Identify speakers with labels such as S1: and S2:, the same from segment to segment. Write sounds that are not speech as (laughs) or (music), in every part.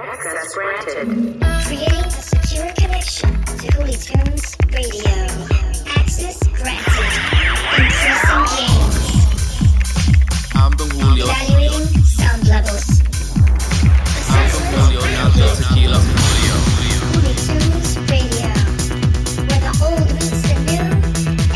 S1: Access granted. Creating a secure connection to Hooly Tunes Radio. Access granted. Increasing gains.
S2: I'm the Julio.
S1: Evaluating sound levels.
S2: I'm the Julio, not the tequila.
S1: Hooly Tunes Radio. Where the old meets the new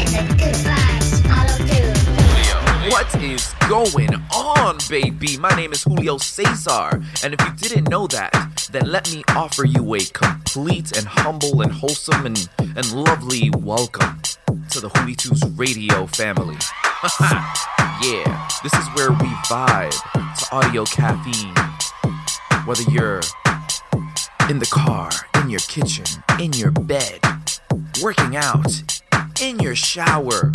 S1: and the good vibes follow through.
S3: What is going on, baby? My name is Julio Cesar, and if you didn't know that, then let me offer you a complete and humble and wholesome and, and lovely welcome to the Tunes Radio family. (laughs) yeah, this is where we vibe to audio caffeine. Whether you're in the car, in your kitchen, in your bed, working out, in your shower,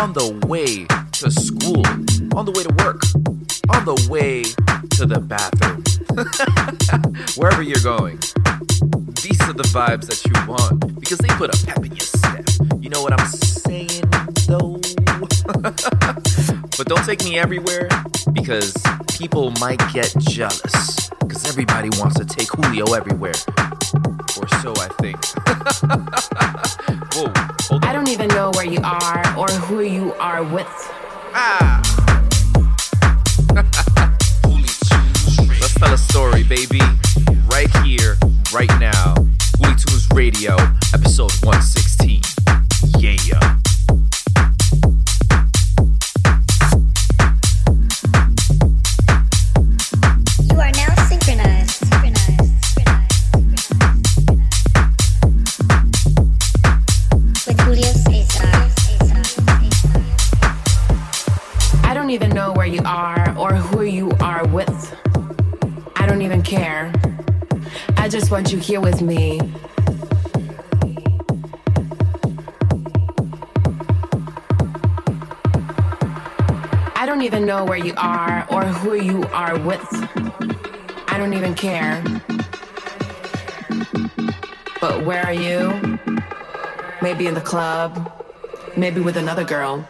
S3: on the way to school, on the way to work, on the way to the bathroom, (laughs) wherever you're going. These are the vibes that you want because they put a pep in your step. You know what I'm saying, though? (laughs) but don't take me everywhere because people might get jealous because everybody wants to take Julio everywhere. Or so I think. (laughs) Whoa, hold on.
S4: I don't even know where you are or who you are with.
S3: Ah. (laughs) Let's tell a story, baby. Right here, right now. Hooly Tunes Radio, episode 116. Yeah.
S4: Don't even know where you are or who you are with. I don't even care. I just want you here with me. I don't even know where you are or who you are with. I don't even care. But where are you? Maybe in the club, maybe with another girl.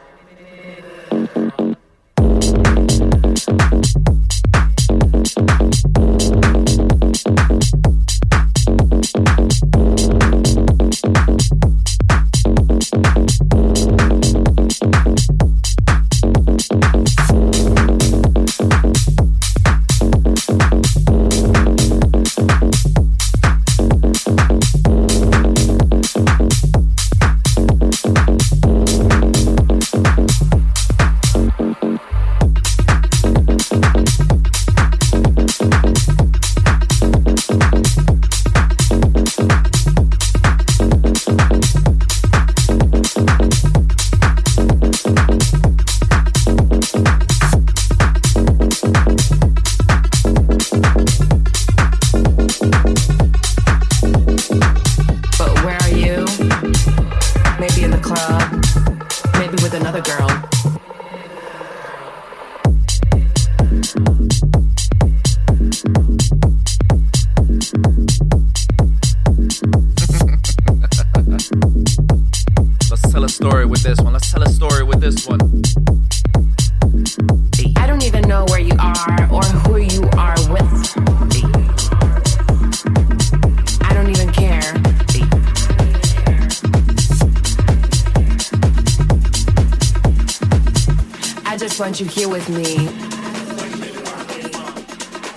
S4: Just want you here with me.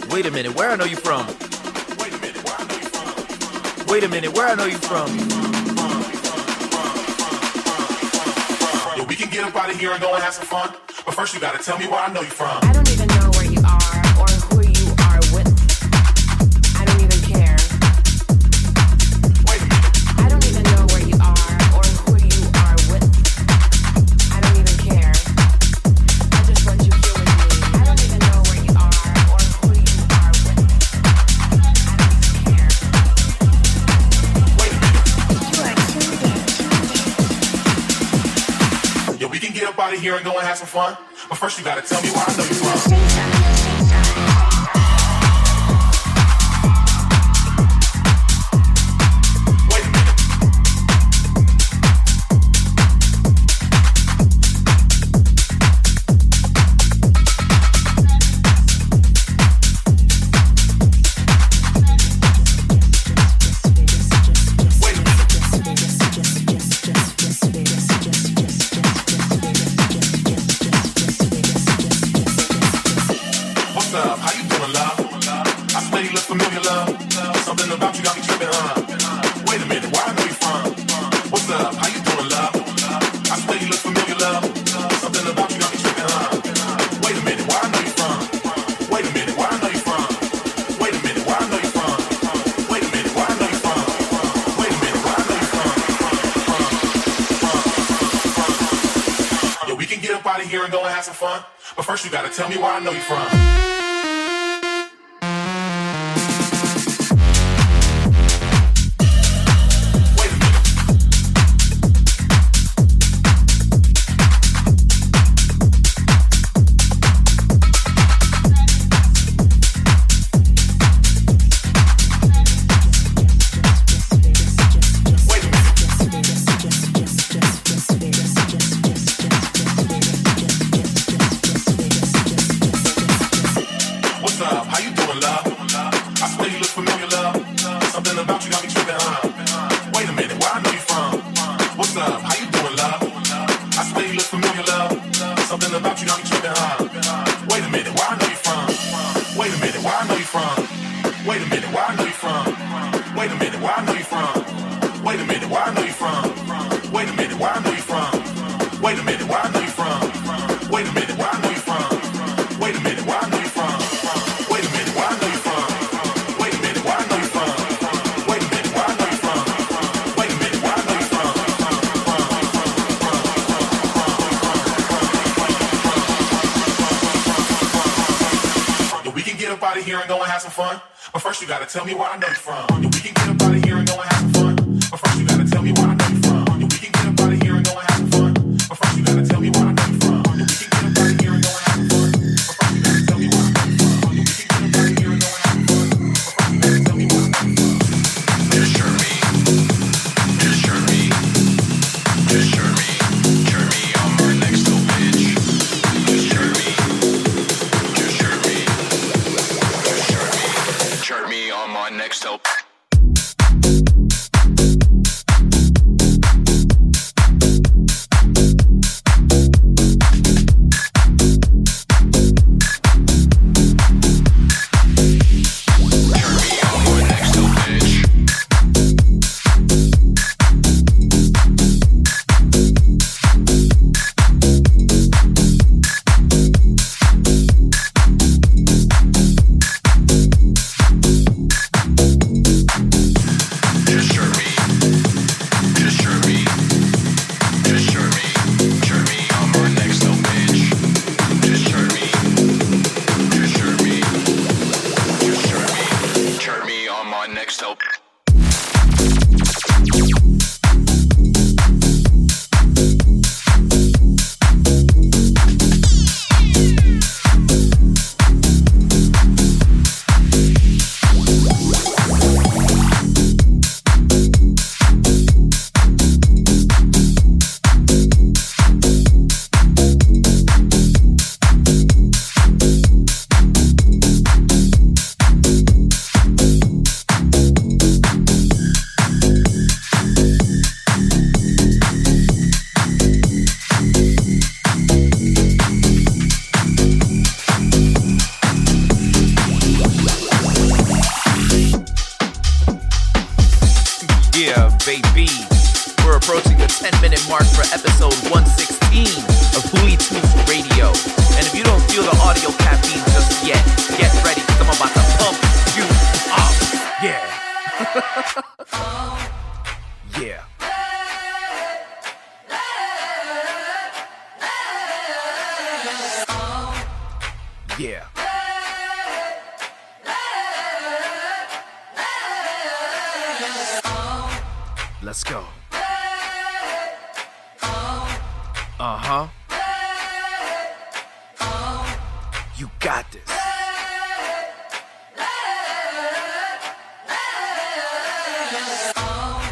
S3: Wait a minute, where I know you from? Wait a minute, where I know you from?
S5: Yeah, we can get up out of here and go and have some fun. But first, you gotta tell me where I know you from.
S4: I don't even know
S5: have some fun. But first, you gotta tell me where I know you from.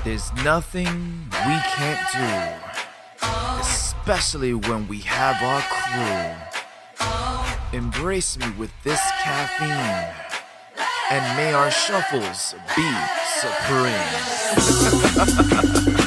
S3: There's nothing we can't do, especially when we have our crew. Embrace me with this caffeine, and may our shuffles be supreme. (laughs)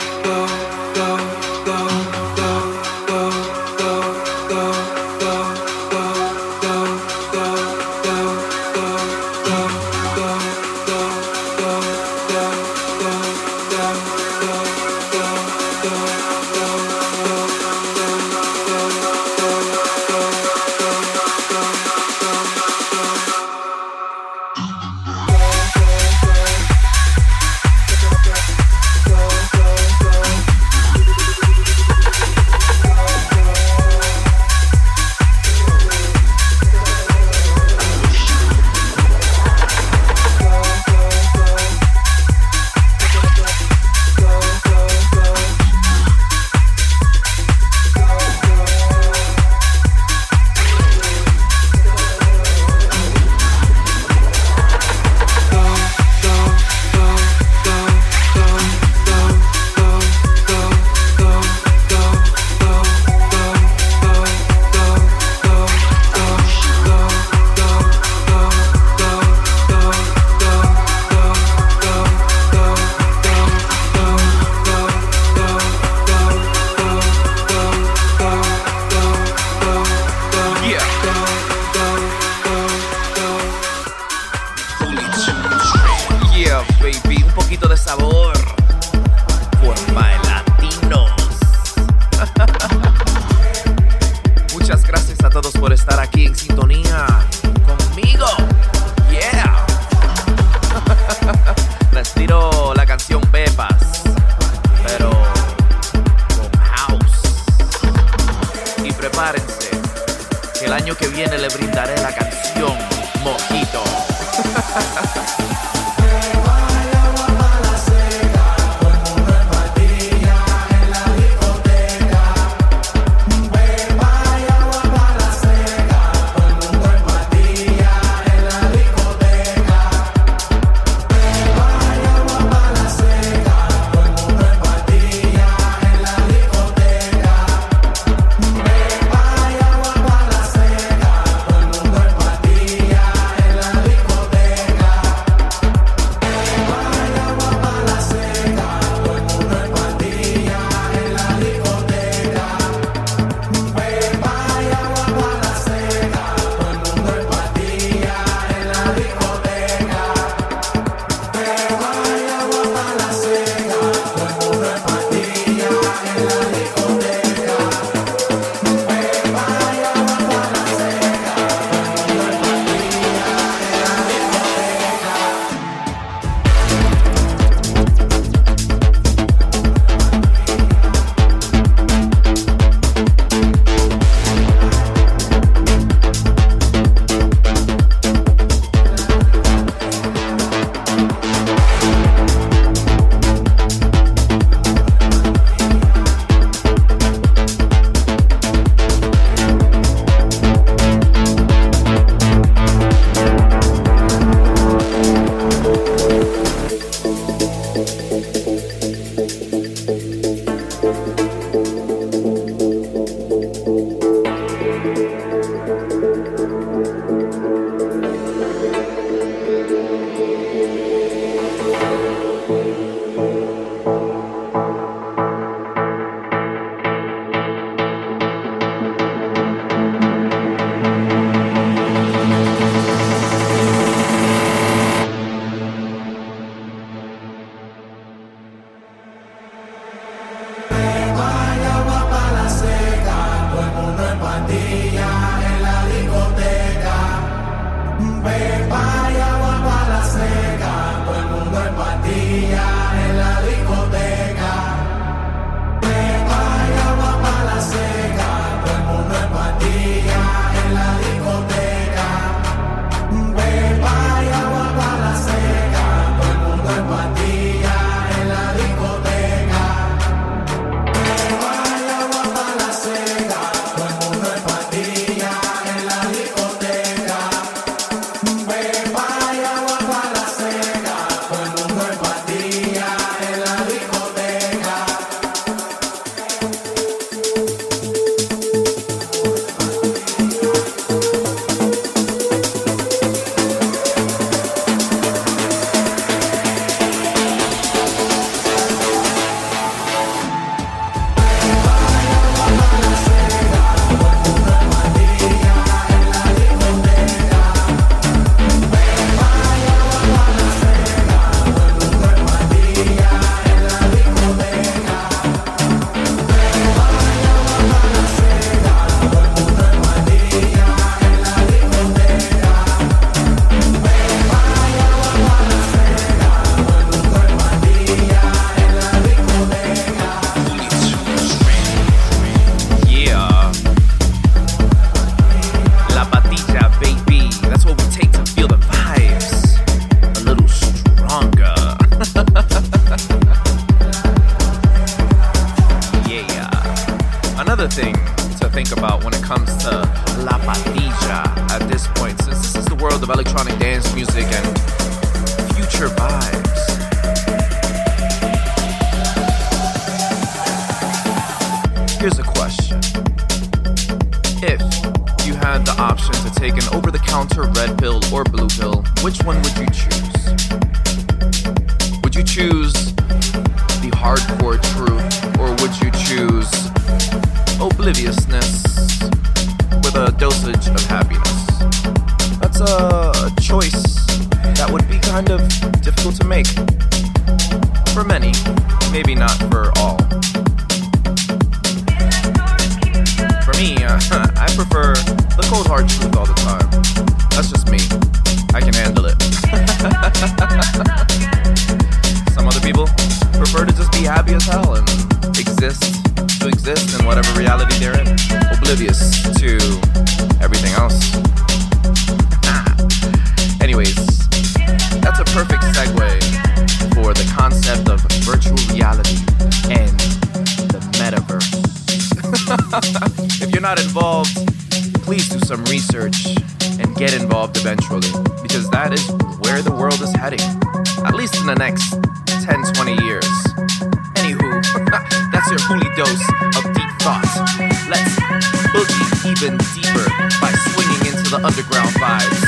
S3: underground vibes.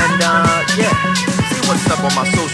S3: And uh, yeah, see what's up on my social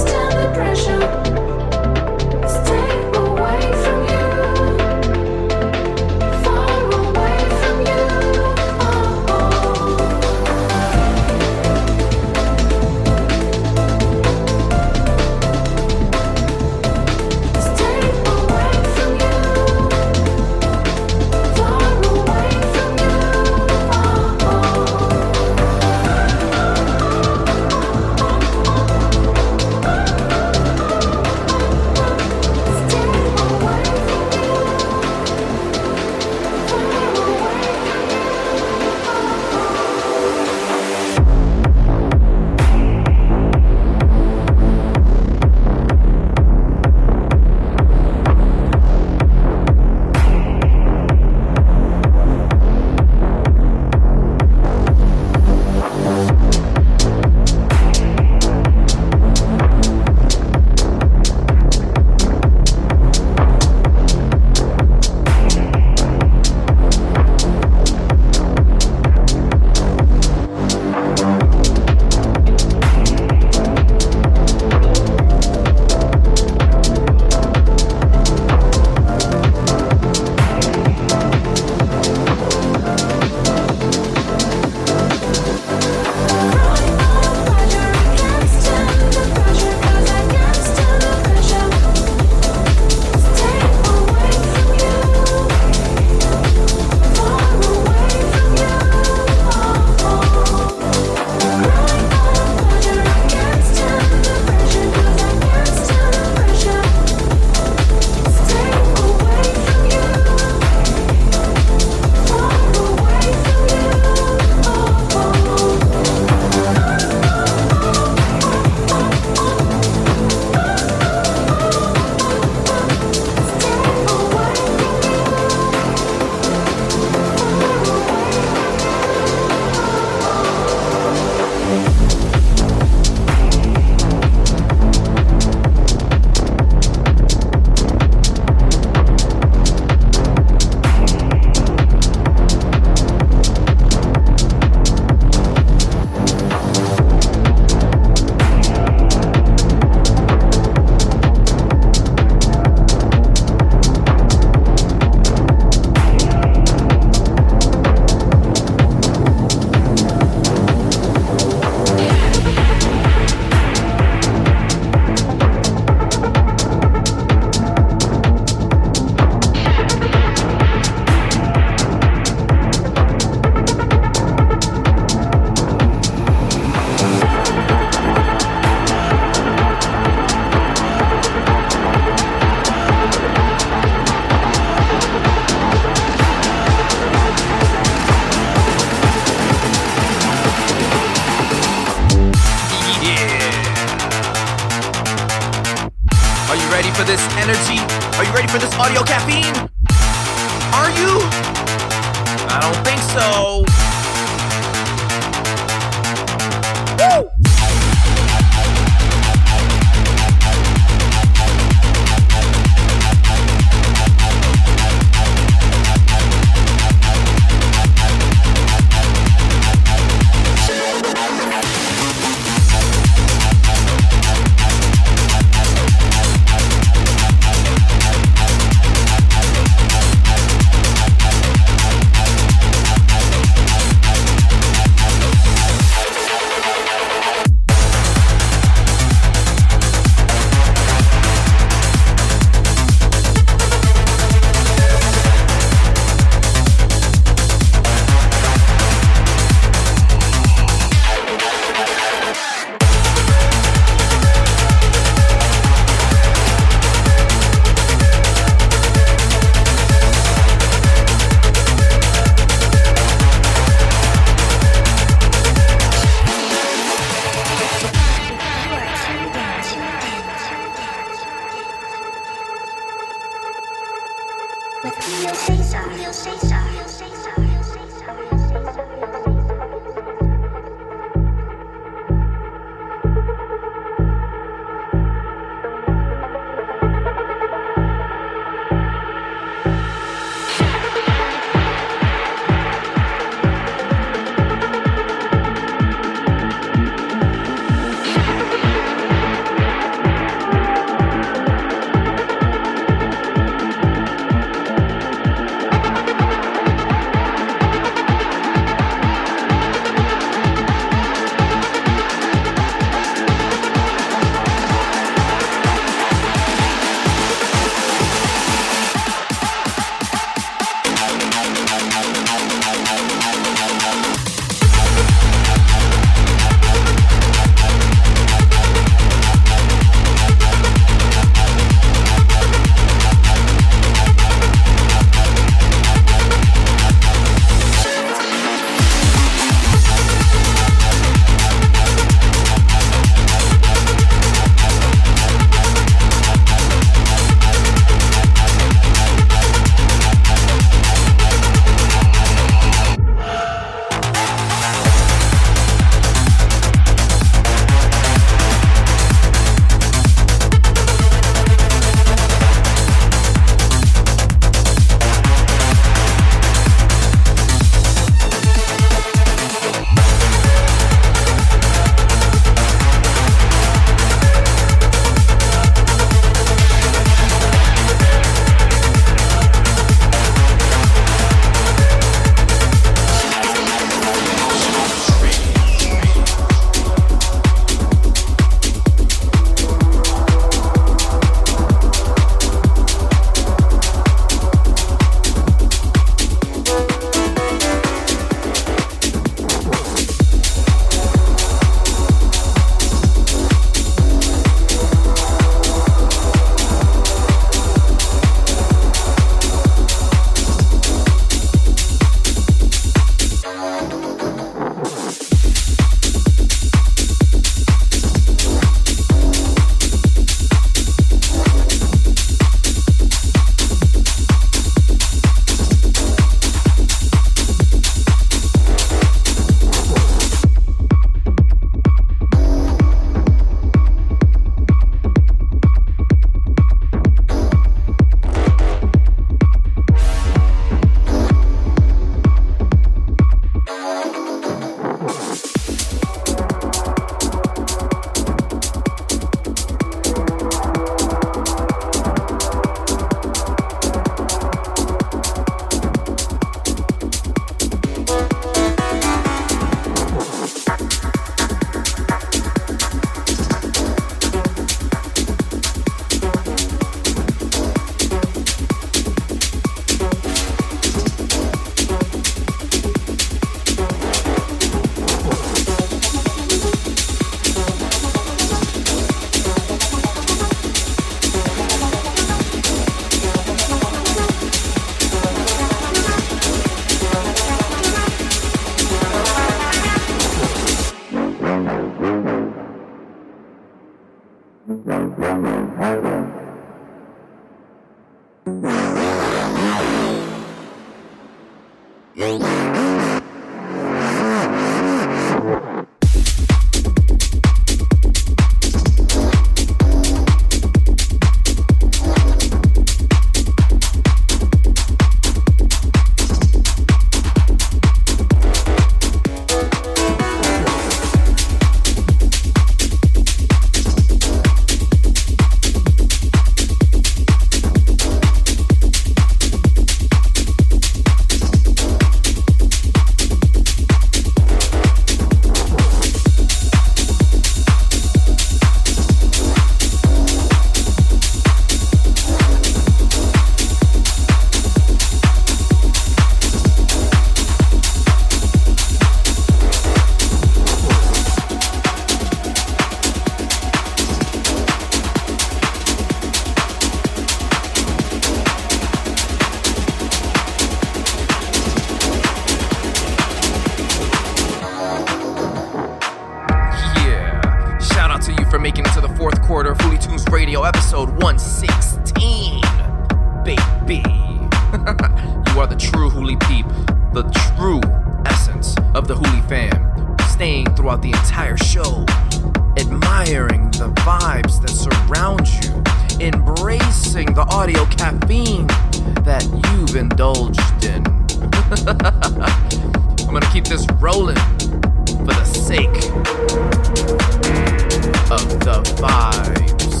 S3: vibes.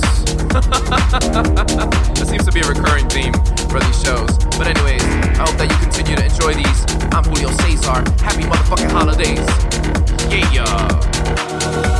S3: (laughs) that seems to be a recurring theme for these shows. But anyways, I hope that you continue to enjoy these. I'm Julio Cesar. Happy motherfucking holidays. Yeah.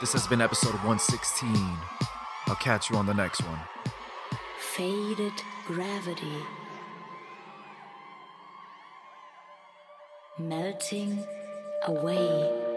S3: This has been episode 116. I'll catch you on the next one.
S6: Faded gravity. Melting away.